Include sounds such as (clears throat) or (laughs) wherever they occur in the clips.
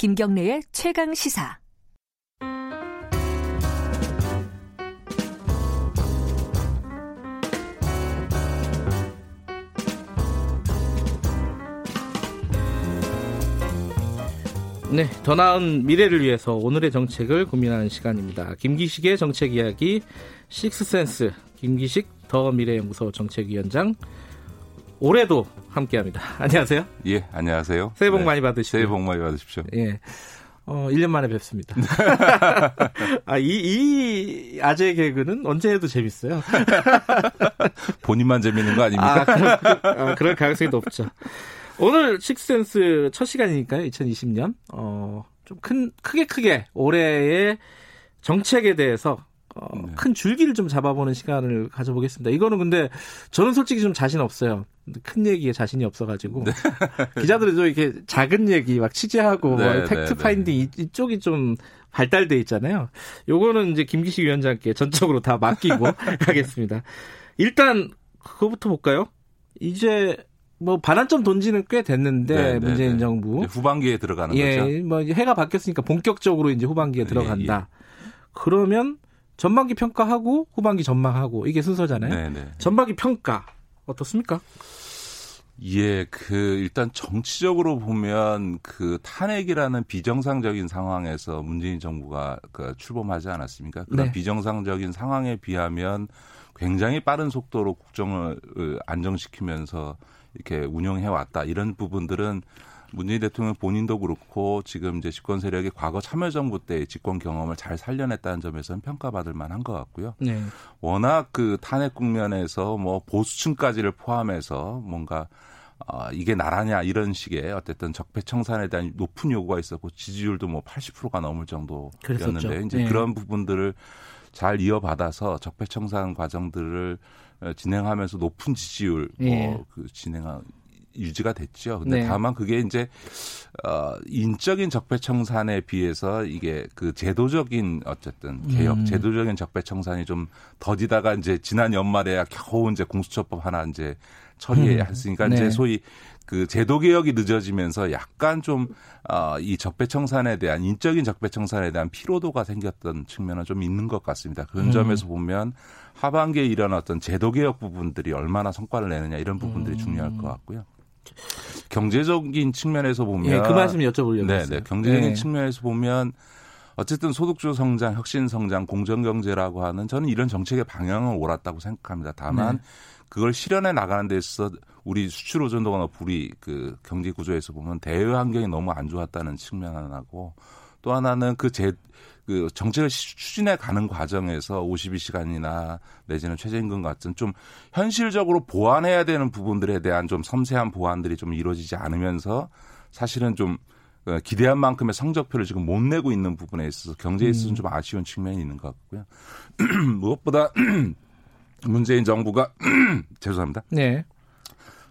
김경래의 최강 시사. 네, 더 나은 미래를 위해서 오늘의 정책을 고민하는 시간입니다. 김기식의 정책 이야기 식스센스 김기식 더 미래 연구소 정책위원장 올해도 함께합니다. (laughs) 안녕하세요. 예, 안녕하세요. 새해 복 네, 많이 받으십시오. 새해 복 많이 받으십시오. 예. 어, 1년 만에 뵙습니다. (laughs) 아, 이, 이 아재 개그는 언제 해도 재밌어요. (laughs) 본인만 재밌는 거 아닙니까? 아, 그럴, 아, 그럴 가능성이 높죠. 오늘 식센스 첫 시간이니까요. 2020년. 어, 좀 큰, 크게 크게 올해의 정책에 대해서 어, 네. 큰 줄기를 좀 잡아보는 시간을 가져보겠습니다. 이거는 근데 저는 솔직히 좀 자신 없어요. 큰 얘기에 자신이 없어가지고 네. (laughs) 기자들은 좀 이렇게 작은 얘기 막 취재하고 네, 뭐 팩트 네, 파인딩 네. 이쪽이 좀 발달돼 있잖아요. 요거는 이제 김기식 위원장께 전적으로 다 맡기고 (laughs) 하겠습니다. 일단 그거부터 볼까요? 이제 뭐 반환점 돈지는 꽤 됐는데 네, 네 문재인 네, 정부 후반기에 들어가는 예, 거죠. 뭐 해가 바뀌었으니까 본격적으로 이제 후반기에 예, 들어간다. 예, 예. 그러면 전반기 평가하고 후반기 전망하고 이게 순서잖아요. 네, 네. 전반기 평가 어떻습니까? 예, 그 일단 정치적으로 보면 그 탄핵이라는 비정상적인 상황에서 문재인 정부가 그 출범하지 않았습니까? 그런 네. 비정상적인 상황에 비하면 굉장히 빠른 속도로 국정을 안정시키면서 이렇게 운영해 왔다. 이런 부분들은 문재인 대통령 본인도 그렇고 지금 이제 집권 세력이 과거 참여정부 때 집권 경험을 잘 살려냈다는 점에서는 평가받을 만한 것 같고요. 네. 워낙 그 탄핵 국면에서 뭐 보수층까지를 포함해서 뭔가 어, 이게 나라냐 이런 식의 어쨌든 적폐청산에 대한 높은 요구가 있었고 지지율도 뭐 80%가 넘을 정도였는데. 이제 네. 그런 부분들을 잘 이어받아서 적폐청산 과정들을 어, 진행하면서 높은 지지율 예. 뭐 그 진행한 유지가 됐죠. 근데 네. 다만 그게 이제 어 인적인 적폐 청산에 비해서 이게 그 제도적인 어쨌든 개혁, 음. 제도적인 적폐 청산이 좀 더디다가 이제 지난 연말에야 겨우 이제 공수처법 하나 이제 처리했으니까 음. 네. 이제 소위 그 제도 개혁이 늦어지면서 약간 좀 어, 이 적폐 청산에 대한 인적인 적폐 청산에 대한 피로도가 생겼던 측면은 좀 있는 것 같습니다. 그런 음. 점에서 보면 하반기에 일어났던 제도 개혁 부분들이 얼마나 성과를 내느냐 이런 부분들이 음. 중요할 것 같고요. 경제적인 측면에서 보면 예, 그 말씀 여쭤보려고 네, 네. 경제적인 네. 측면에서 보면 어쨌든 소득주 성장, 혁신 성장, 공정 경제라고 하는 저는 이런 정책의 방향은 옳았다고 생각합니다. 다만 네. 그걸 실현해 나가는 데 있어서 우리 수출 의존도가 우리 그 경제 구조에서 보면 대외 환경이 너무 안 좋았다는 측면 하나고 또 하나는 그 제 그 정책을 추진해 가는 과정에서 52시간이나 내지는 최저임금 같은 좀 현실적으로 보완해야 되는 부분들에 대한 좀 섬세한 보완들이 좀 이루어지지 않으면서 사실은 좀 어, 기대한 만큼의 성적표를 지금 못 내고 있는 부분에 있어서 경제에 있어서는 음. 좀 아쉬운 측면이 있는 것 같고요. (clears throat) 무엇보다 (clears throat) 문재인 정부가 (clears throat) 죄송합니다. 네.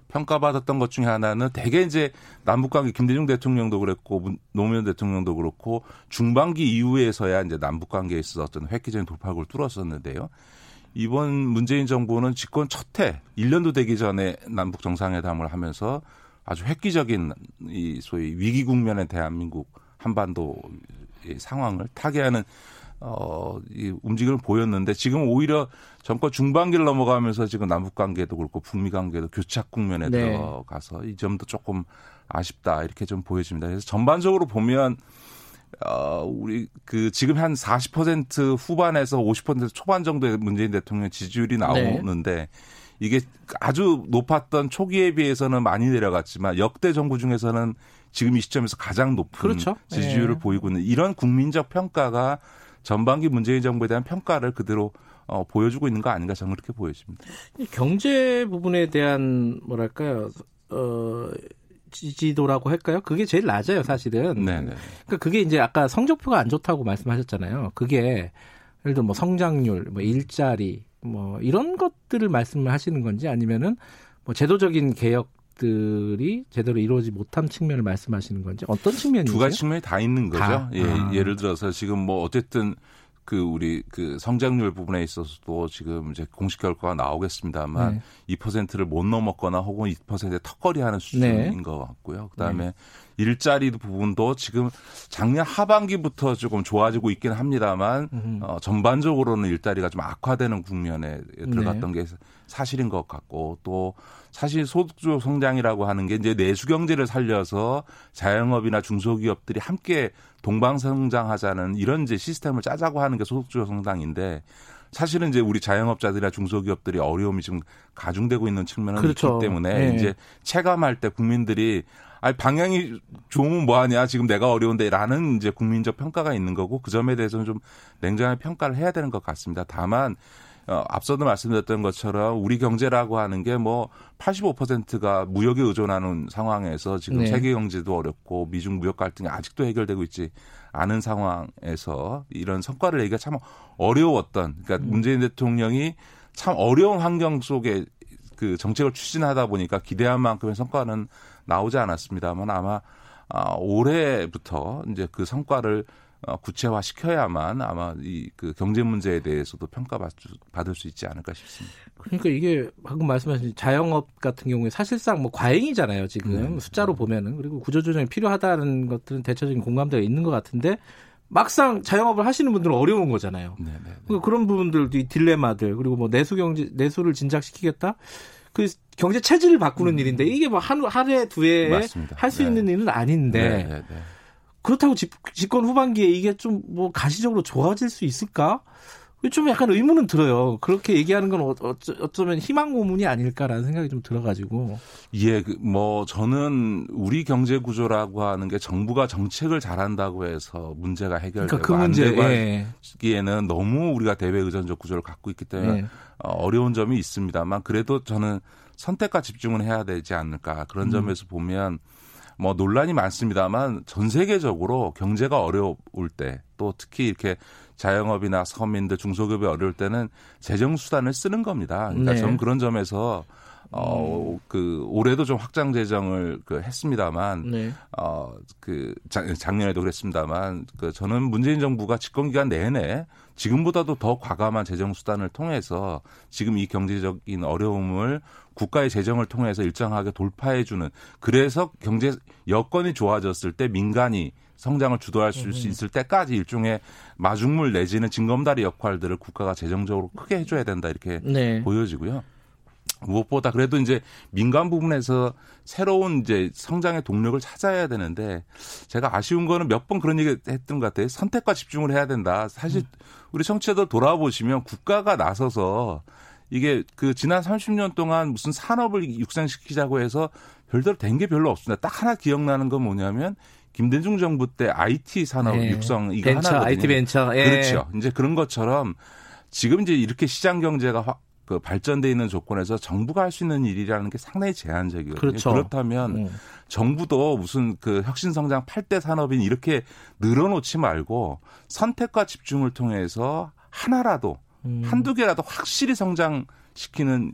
평가받았던 것 중에 하나는 대개 이제 남북관계 김대중 대통령도 그랬고 노무현 대통령도 그렇고 중반기 이후에서야 이제 남북관계에 있어서 어떤 획기적인 돌파구를 뚫었었는데요. 이번 문재인 정부는 집권 첫해 1년도 되기 전에 남북 정상회담을 하면서 아주 획기적인 이 소위 위기 국면의 대한민국 한반도 상황을 타개하는 어, 이 움직임을 보였는데 지금 오히려 정권 중반기를 넘어가면서 지금 남북 관계도 그렇고 북미 관계도 교착 국면에 네. 들어가서 이 점도 조금 아쉽다 이렇게 좀 보여집니다. 그래서 전반적으로 보면 어, 우리 그 지금 한 40% 후반에서 50% 초반 정도의 문재인 대통령 지지율이 네. 나오는데 네. 이게 아주 높았던 초기에 비해서는 많이 내려갔지만 역대 정부 중에서는 지금 이 시점에서 가장 높은 그렇죠. 지지율을 네. 보이고 있는 이런 국민적 평가가 전반기 문재인 정부에 대한 평가를 그대로 어, 보여주고 있는 거 아닌가 저는 그렇게 보여집니다. 경제 부분에 대한 뭐랄까요 어, 지지도라고 할까요? 그게 제일 낮아요, 사실은. 네네. 그러니까 그게 이제 아까 성적표가 안 좋다고 말씀하셨잖아요. 그게 예를 들어 뭐 성장률, 뭐 일자리, 뭐 이런 것들을 말씀을 하시는 건지 아니면은 뭐 제도적인 개혁 들이 제대로 이루어지지 못한 측면을 말씀하시는 건지 어떤 측면이죠? 두 가지 측면이 다 있는 거죠. 다? 예, 아. 예를 들어서 지금 뭐 어쨌든 그 우리 그 성장률 부분에 있어서도 지금 이제 공식 결과가 나오겠습니다만 네. 2%를 못 넘었거나 혹은 2%의 턱걸이 하는 수준인 네. 것 같고요. 그다음에 네. 일자리 부분도 지금 작년 하반기부터 조금 좋아지고 있긴 합니다만 어, 전반적으로는 일자리가 좀 악화되는 국면에 들어갔던 네. 게 사실인 것 같고 또 사실 소득주 성장이라고 하는 게 이제 내수 경제를 살려서 자영업이나 중소기업들이 함께 동방 성장하자는 이런 이제 시스템을 짜자고 하는 게 소득주 성장인데 사실은 이제 우리 자영업자들이나 중소기업들이 어려움이 지금 가중되고 있는 측면은 그렇죠. 있기 때문에 네. 이제 체감할 때 국민들이 아니 방향이 좋으면 뭐하냐 지금 내가 어려운데라는 이제 국민적 평가가 있는 거고 그 점에 대해서는 좀 냉정하게 평가를 해야 되는 것 같습니다. 다만 어, 앞서도 말씀드렸던 것처럼 우리 경제라고 하는 게 뭐 85%가 무역에 의존하는 상황에서 지금 네. 세계 경제도 어렵고 미중 무역 갈등이 아직도 해결되고 있지 않은 상황에서 이런 성과를 내기가 참 어려웠던 그러니까 음. 문재인 대통령이 참 어려운 환경 속에 그 정책을 추진하다 보니까 기대한 만큼의 성과는 나오지 않았습니다만 아마 아, 올해부터 이제 그 성과를 어, 구체화 시켜야만 아마 이 그 경제 문제에 대해서도 평가받을 수 있지 않을까 싶습니다. 그러니까 이게 방금 말씀하신 자영업 같은 경우에 사실상 뭐 과잉이잖아요 지금 네. 숫자로 보면은 그리고 구조조정이 필요하다는 것들은 대체적인 공감대가 있는 것 같은데 막상 자영업을 하시는 분들은 어려운 거잖아요. 네, 네, 네. 그러니까 그런 부분들도 이 딜레마들 그리고 뭐 내수 경제 내수를 진작시키겠다. 그 경제 체질을 바꾸는 음. 일인데 이게 뭐 한 하루에 두 해에 할 수 있는 일은 아닌데. 네, 그렇다고 집, 집권 후반기에 이게 좀 뭐 가시적으로 좋아질 수 있을까? 좀 약간 의문은 들어요. 그렇게 얘기하는 건 어, 어쩌 면 희망 고문이 아닐까라는 생각이 좀 들어가지고. 예, 그뭐 저는 우리 경제 구조라고 하는 게 정부가 정책을 잘한다고 해서 문제가 해결되고 그러니까 그 문제, 기에는 예. 너무 우리가 대외 의존적 구조를 갖고 있기 때문에 예. 어, 어려운 점이 있습니다만 그래도 저는 선택과 집중을 해야 되지 않을까 그런 음. 점에서 보면 뭐 논란이 많습니다만 전 세계적으로 경제가 어려울 때 또 특히 이렇게 자영업이나 서민들 중소기업이 어려울 때는 재정 수단을 쓰는 겁니다. 그러니까 네. 저는 그런 점에서 어, 음. 그, 올해도 좀 확장 재정을 그 했습니다만, 네. 어, 그, 작, 작년에도 그랬습니다만, 그, 저는 문재인 정부가 집권기간 내내 지금보다도 더 과감한 재정 수단을 통해서 지금 이 경제적인 어려움을 국가의 재정을 통해서 일정하게 돌파해 주는 그래서 경제 여건이 좋아졌을 때 민간이 성장을 주도할 수 음. 있을 때까지 일종의 마중물 내지는 징검다리 역할들을 국가가 재정적으로 크게 해줘야 된다 이렇게 네. 보여지고요. 무엇보다 그래도 이제 민간 부분에서 새로운 이제 성장의 동력을 찾아야 되는데 제가 아쉬운 거는 몇 번 그런 얘기 했던 것 같아요. 선택과 집중을 해야 된다. 사실 음. 우리 청취자들 돌아보시면 국가가 나서서 이게 그 지난 30년 동안 무슨 산업을 육성시키자고 해서 별대로 된 게 별로 없습니다. 딱 하나 기억나는 건 뭐냐면 김대중 정부 때 IT 산업 네. 육성 이거 벤처, 하나거든요. IT 벤처. 예. 그렇죠. 이제 그런 것처럼 지금 이제 이렇게 시장 경제가 확, 그 발전돼 있는 조건에서 정부가 할 수 있는 일이라는 게 상당히 제한적이거든요. 그렇죠. 그렇다면 음. 정부도 무슨 그 혁신 성장 8대 산업인 이렇게 늘어놓지 말고 선택과 집중을 통해서 하나라도 음. 한두 개라도 확실히 성장시키는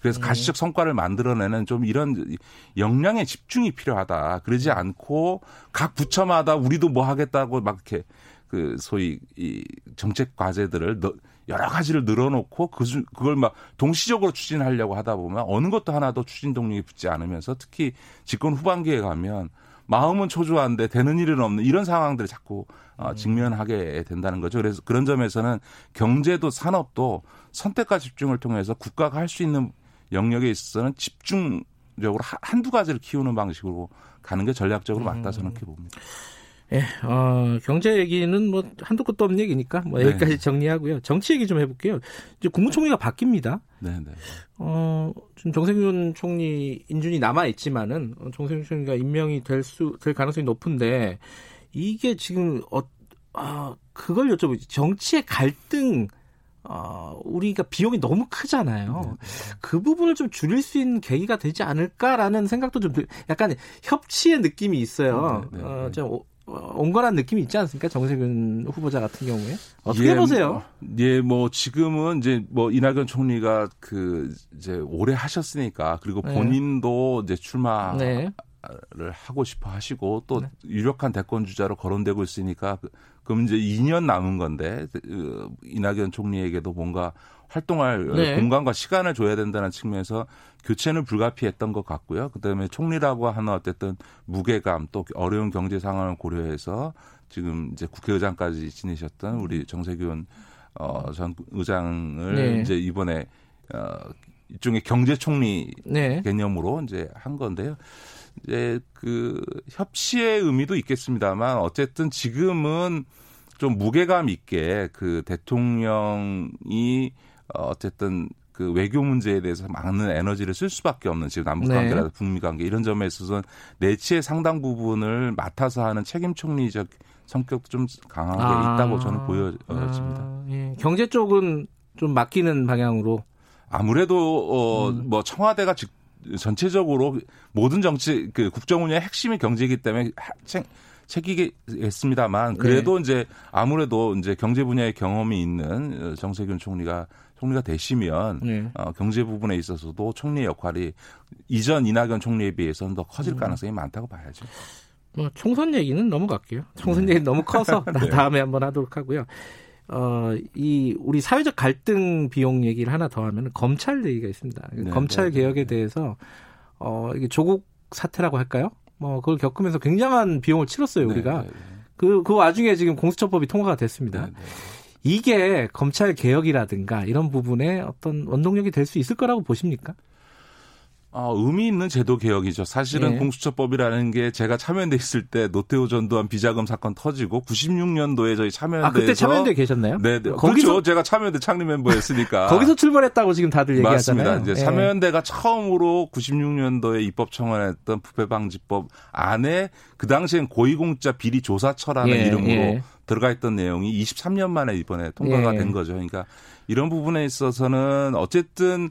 그래서 네. 가시적 성과를 만들어내는 좀 이런 역량의 집중이 필요하다. 그러지 않고 각 부처마다 우리도 뭐 하겠다고 막 이렇게 그 소위 이 정책 과제들을 여러 가지를 늘어놓고 그 그걸 막 동시적으로 추진하려고 하다 보면 어느 것도 하나도 추진 동력이 붙지 않으면서 특히 집권 후반기에 가면 마음은 초조한데 되는 일은 없는 이런 상황들을 자꾸 어, 음. 직면하게 된다는 거죠. 그래서 그런 점에서는 경제도 산업도 선택과 집중을 통해서 국가가 할 수 있는 영역에 있어서는 집중적으로 한두 가지를 키우는 방식으로 가는 게 전략적으로 맞다 저는 그렇게 봅니다. 예, 어, 경제 얘기는 뭐 한두 끝도 없는 얘기니까 뭐 네. 여기까지 정리하고요. 정치 얘기 좀 해볼게요. 이제 국무총리가 바뀝니다. 네, 네. 어, 지금 정세균 총리 인준이 남아 있지만은 어, 정세균 총리가 임명이 될 수, 될 가능성이 높은데 이게 지금 어, 아, 그걸 여쭤보지. 정치의 갈등 어, 우리가 비용이 너무 크잖아요. 네, 네. 그 부분을 좀 줄일 수 있는 계기가 되지 않을까라는 생각도 좀 약간 협치의 느낌이 있어요. 네, 네, 어, 네. 좀 온건한 느낌이 있지 않습니까? 정세균 후보자 같은 경우에 어떻게 예, 보세요? 예, 뭐 지금은 이제 뭐 이낙연 총리가 그 이제 오래 하셨으니까 그리고 네. 본인도 네. 이제 출마 네. 하고 싶어 하시고 또 네. 유력한 대권 주자로 거론되고 있으니까 그, 그럼 이제 2년 남은 건데 그 이낙연 총리에게도 뭔가 활동할 네. 공간과 시간을 줘야 된다는 측면에서 교체는 불가피했던 것 같고요. 그다음에 총리라고 하는 어쨌든 무게감 또 어려운 경제 상황을 고려해서 지금 이제 국회의장까지 지내셨던 우리 정세균 어, 전 의장을 네. 이제 이번에 어, 일종의 경제 총리 네. 개념으로 이제 한 건데요. 이제 그 협치의 의미도 있겠습니다만 어쨌든 지금은 좀 무게감 있게 그 대통령이 어쨌든 그 외교 문제에 대해서 많은 에너지를 쓸 수밖에 없는 지금 남북 관계라든 네. 북미 관계 이런 점에 있어서는 내치의 상당 부분을 맡아서 하는 책임 총리적 성격도 좀 강하게 아, 있다고 저는 보여집니다. 아, 예. 경제 쪽은 좀 맡기는 방향으로 아무래도 어, 음. 뭐 청와대가 직, 전체적으로 모든 정치 그 국정 운영의 핵심이 경제이기 때문에 책, 책이겠습니다만 그래도 네. 이제 아무래도 이제 경제 분야의 경험이 있는 정세균 총리가 총리가 되시면 네. 어, 경제 부분에 있어서도 총리의 역할이 이전 이낙연 총리에 비해서는 더 커질 음. 가능성이 많다고 봐야죠. 뭐 총선 얘기는 넘어갈게요. 총선 네. 얘기 너무 커서 (laughs) 네. 다음에 한번 하도록 하고요. 어, 이 우리 사회적 갈등 비용 얘기를 하나 더 하면 검찰 얘기가 있습니다. 네, 검찰 네, 개혁에 네. 대해서 어, 이게 조국 사태라고 할까요? 뭐 그걸 겪으면서 굉장한 비용을 치렀어요, 네, 우리가. 그, 그 와중에 지금 공수처법이 통과가 됐습니다. 이게 검찰 개혁이라든가 이런 부분에 어떤 원동력이 될 수 있을 거라고 보십니까? 어, 의미 있는 제도 개혁이죠. 사실은 네. 공수처법이라는 게 제가 참여연대 있을 때 노태우 전두환 비자금 사건 터지고 96년도에 저희 참여연대에서 아, 그때 참여연대 계셨나요? 네, 네. 거기서 그렇죠. 제가 참여연대 창립 멤버였으니까. (laughs) 거기서 출발했다고 지금 다들 얘기하잖아요. 맞습니다. 이제 네. 참여연대가 처음으로 96년도에 입법 청원했던 부패방지법 안에 그 당시엔 고위공직자 비리 조사처라는 예, 이름으로 예. 들어가 있던 내용이 23년 만에 이번에 통과가 예. 된 거죠. 그러니까 이런 부분에 있어서는 어쨌든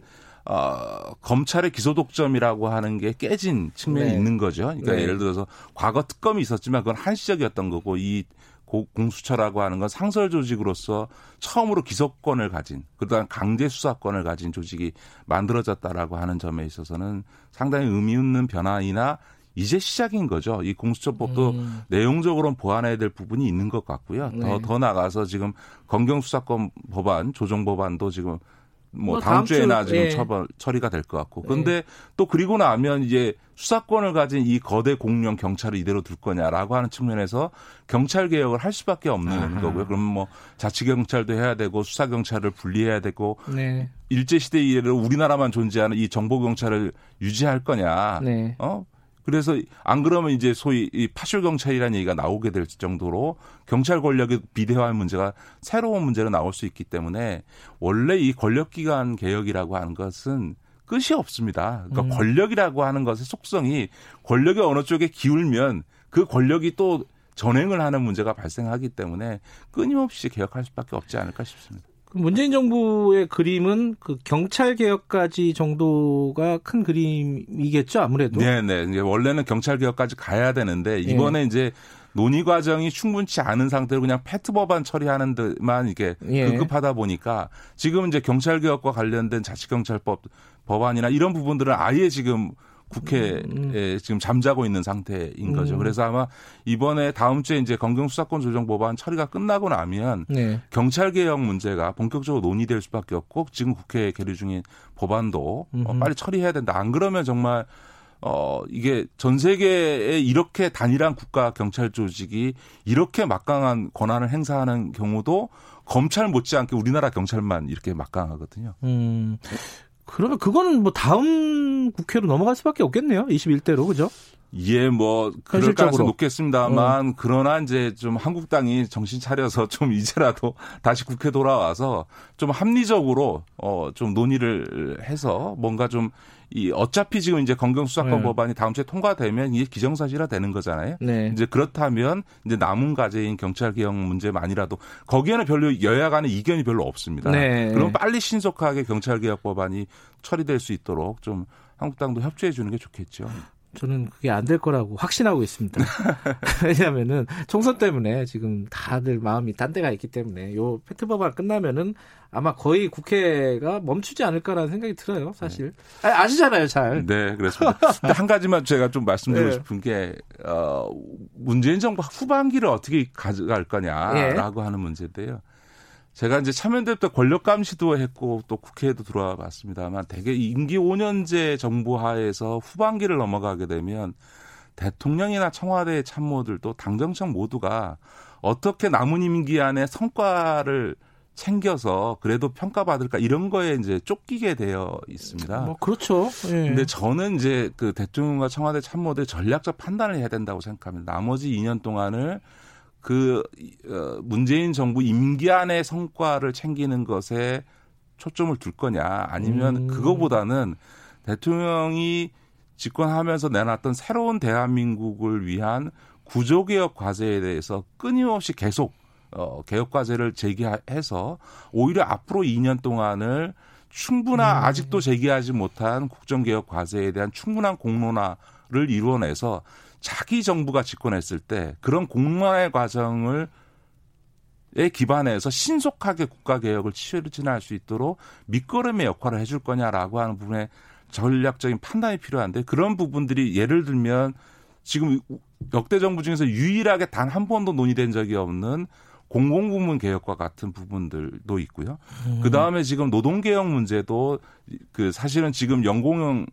어, 검찰의 기소 독점이라고 하는 게 깨진 측면이 네. 있는 거죠. 그러니까 네. 예를 들어서 과거 특검이 있었지만 그건 한시적이었던 거고 이 공수처라고 하는 건 상설 조직으로서 처음으로 기소권을 가진 그다음 강제 수사권을 가진 조직이 만들어졌다라고 하는 점에 있어서는 상당히 의미 있는 변화이나 이제 시작인 거죠. 이 공수처법도 음. 내용적으로는 보완해야 될 부분이 있는 것 같고요. 네. 더, 더 나가서 지금 검경수사권 법안, 조정 법안도 지금 뭐, 뭐 다음, 주에나 주, 지금 예. 처벌 처리가 될 것 같고. 근데 예. 또 그리고 나면 이제 수사권을 가진 이 거대 공룡 경찰을 이대로 둘 거냐라고 하는 측면에서 경찰 개혁을 할 수밖에 없는 아하. 거고요. 그럼 뭐 자치 경찰도 해야 되고 수사 경찰을 분리해야 되고 네. 일제 시대 이래로 우리나라만 존재하는 이 정보 경찰을 유지할 거냐. 네. 어? 그래서 안 그러면 이제 소위 이 파쇼 경찰이라는 얘기가 나오게 될 정도로 경찰 권력의 비대화 문제가 새로운 문제로 나올 수 있기 때문에 원래 이 권력 기관 개혁이라고 하는 것은 끝이 없습니다. 그러니까 음. 권력이라고 하는 것의 속성이 권력이 어느 쪽에 기울면 그 권력이 또 전행을 하는 문제가 발생하기 때문에 끊임없이 개혁할 수밖에 없지 않을까 싶습니다. 문재인 정부의 그림은 그 경찰 개혁까지 정도가 큰 그림이겠죠 아무래도. 네네. 이제 원래는 경찰 개혁까지 가야 되는데 이번에 예. 이제 논의 과정이 충분치 않은 상태로 그냥 패트 법안 처리하는 데만 이게 예. 급급하다 보니까 지금 이제 경찰 개혁과 관련된 자치경찰법 법안이나 이런 부분들은 아예 지금 국회에 음, 음. 지금 잠자고 있는 상태인 거죠. 음. 그래서 아마 이번에 다음 주에 이제 검경 수사권 조정 법안 처리가 끝나고 나면 네. 경찰 개혁 문제가 본격적으로 논의될 수밖에 없고 지금 국회에 계류 중인 법안도 어, 빨리 처리해야 된다. 안 그러면 정말 어, 이게 전 세계에 이렇게 단일한 국가 경찰 조직이 이렇게 막강한 권한을 행사하는 경우도 검찰 못지않게 우리나라 경찰만 이렇게 막강하거든요. 음. 그러면 그거는 뭐 다음 국회로 넘어갈 수밖에 없겠네요. 21대로 그죠? 예, 뭐 그럴 가능성이 높겠습니다만 어. 그러나 이제 좀 한국당이 정신 차려서 (laughs) 좀 이제라도 다시 국회 돌아와서 좀 합리적으로 어좀 논의를 해서 뭔가 좀 이 어차피 지금 이제 건경수사권 네. 법안이 다음 주에 통과되면 이게 기정사실화 되는 거잖아요. 네. 이제 그렇다면 이제 남은 과제인 경찰 개혁 문제만이라도 거기에는 별로 여야 간의 이견이 별로 없습니다. 네. 그럼 빨리 신속하게 경찰 개혁 법안이 처리될 수 있도록 좀 한국당도 협조해 주는 게 좋겠죠. 저는 그게 안 될 거라고 확신하고 있습니다. (laughs) (laughs) 왜냐하면은 총선 때문에 지금 다들 마음이 딴 데가 있기 때문에 요 페트 법안 끝나면은 아마 거의 국회가 멈추지 않을까라는 생각이 들어요, 사실. 네. 아, 시잖아요 잘. 네, 그렇습니다. 근데 한 가지만 제가 좀 말씀드리고 네. 싶은 게, 어, 문재인 정부 후반기를 어떻게 가져갈 거냐라고 네. 하는 문제인데요. 제가 이제 참여연대 때 권력 감 시도 했고 또 국회에도 들어와 봤습니다만 대개 임기 5년제 정부 하에서 후반기를 넘어가게 되면 대통령이나 청와대 참모들도 당정청 모두가 어떻게 남은 임기 안에 성과를 챙겨서 그래도 평가받을까 이런 거에 이제 쫓기게 되어 있습니다. 뭐 그렇죠. 예. 근데 저는 이제 그 대통령과 청와대 참모들 전략적 판단을 해야 된다고 생각합니다. 나머지 2년 동안을 그 어, 문재인 정부 임기 안의 성과를 챙기는 것에 초점을 둘 거냐 아니면 음. 그거보다는 대통령이 집권하면서 내놨던 새로운 대한민국을 위한 구조 개혁 과제에 대해서 끊임없이 계속 어, 개혁 과제를 제기해서 오히려 앞으로 2년 동안을 충분한 음. 아직도 제기하지 못한 국정 개혁 과제에 대한 충분한 공론화를 이루어내서 자기 정부가 집권했을 때 그런 공론화의 과정을 에 기반해서 신속하게 국가 개혁을 추진할 수 있도록 밑거름의 역할을 해줄 거냐라고 하는 부분에 전략적인 판단이 필요한데 그런 부분들이 예를 들면 지금 역대 정부 중에서 유일하게 단 한 번도 논의된 적이 없는 공공부문 개혁과 같은 부분들도 있고요. 음. 그 다음에 지금 노동개혁 문제도 그 사실은 지금 연공형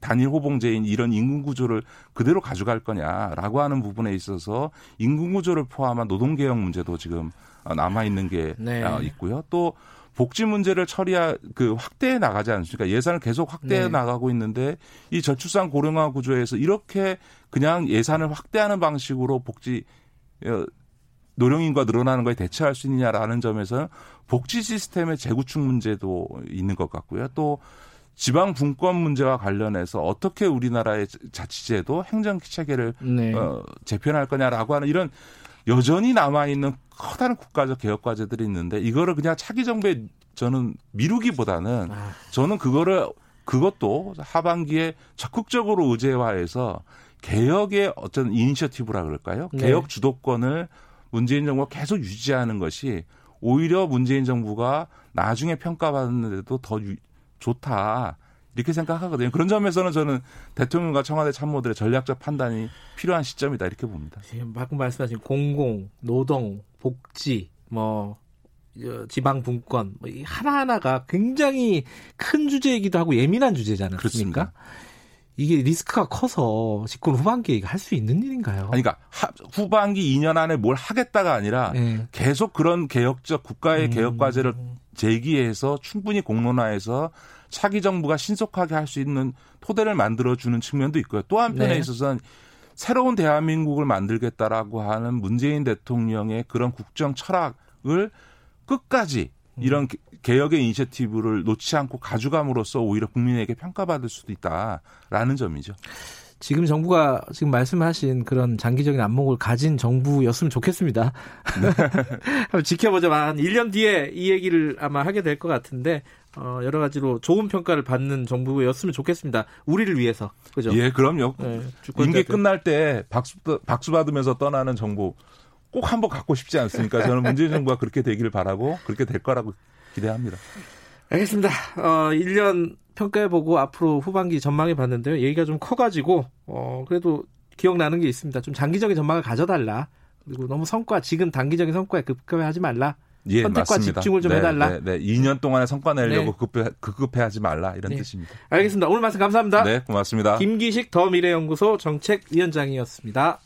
단일 호봉제인 이런 인근 구조를 그대로 가져갈 거냐라고 하는 부분에 있어서 인근 구조를 포함한 노동 개혁 문제도 지금 남아 있는 게 네. 어, 있고요. 또 복지 문제를 처리하 그 확대해 나가지 않습니까? 예산을 계속 확대해 네. 나가고 있는데 이 저출산 고령화 구조에서 이렇게 그냥 예산을 확대하는 방식으로 복지 어, 노령인구가 늘어나는 거에 대처할 수 있느냐라는 점에서 복지 시스템의 재구축 문제도 있는 것 같고요. 또 지방 분권 문제와 관련해서 어떻게 우리나라의 자치제도 행정 체계를 네. 어, 재편할 거냐라고 하는 이런 여전히 남아 있는 커다란 국가적 개혁 과제들이 있는데 이거를 그냥 차기 정부에 저는 미루기보다는 아. 저는 그거를 그것도 하반기에 적극적으로 의제화해서 개혁의 어떤 이니셔티브라 그럴까요? 네. 개혁 주도권을 문재인 정부가 계속 유지하는 것이 오히려 문재인 정부가 나중에 평가받는데도 더 유, 좋다. 이렇게 생각하거든요. 그런 점에서는 저는 대통령과 청와대 참모들의 전략적 판단이 필요한 시점이다 이렇게 봅니다. 지금 방금 말씀하신 공공, 노동, 복지, 뭐 지방 분권 뭐 하나하나가 굉장히 큰 주제이기도 하고 예민한 주제잖아요. 그렇습니까? 이게 리스크가 커서 집권 후반기에 할 수 있는 일인가요? 아니, 그러니까 후반기 2년 안에 뭘 하겠다가 아니라 네. 계속 그런 개혁적 국가의 음. 개혁 과제를 제기해서 충분히 공론화해서 차기 정부가 신속하게 할 수 있는 토대를 만들어주는 측면도 있고요. 또 한편에 네. 있어서는 새로운 대한민국을 만들겠다라고 하는 문재인 대통령의 그런 국정 철학을 끝까지 이런 개혁의 이니셔티브를 놓지 않고 가져감으로써 오히려 국민에게 평가받을 수도 있다라는 점이죠. 지금 정부가 지금 말씀하신 그런 장기적인 안목을 가진 정부였으면 좋겠습니다. 네. (laughs) 한번 지켜보자. 한 1년 뒤에 이 얘기를 아마 하게 될 것 같은데 어, 여러 가지로 좋은 평가를 받는 정부였으면 좋겠습니다. 우리를 위해서. 그죠? 예, 그럼요. 네, 임기 끝날 때 박수, 박수 받으면서 떠나는 정부 꼭 한번 갖고 싶지 않습니까? 저는 문재인 정부가 그렇게 되기를 바라고 그렇게 될 거라고 기대합니다. 알겠습니다. 어, 1년 평가해보고 앞으로 후반기 전망해 봤는데요. 얘기가 좀 커가지고, 어, 그래도 기억나는 게 있습니다. 좀 장기적인 전망을 가져달라. 그리고 너무 성과, 지금 단기적인 성과에 급급해하지 말라. 예, 선택과 맞습니다. 집중을 좀 네, 해달라. 네, 네. 2년 동안에 성과 내려고 네. 급해, 급급해하지 말라 이런 네. 뜻입니다. 알겠습니다. 오늘 말씀 감사합니다. 네, 고맙습니다. 김기식 더 미래연구소 정책위원장이었습니다.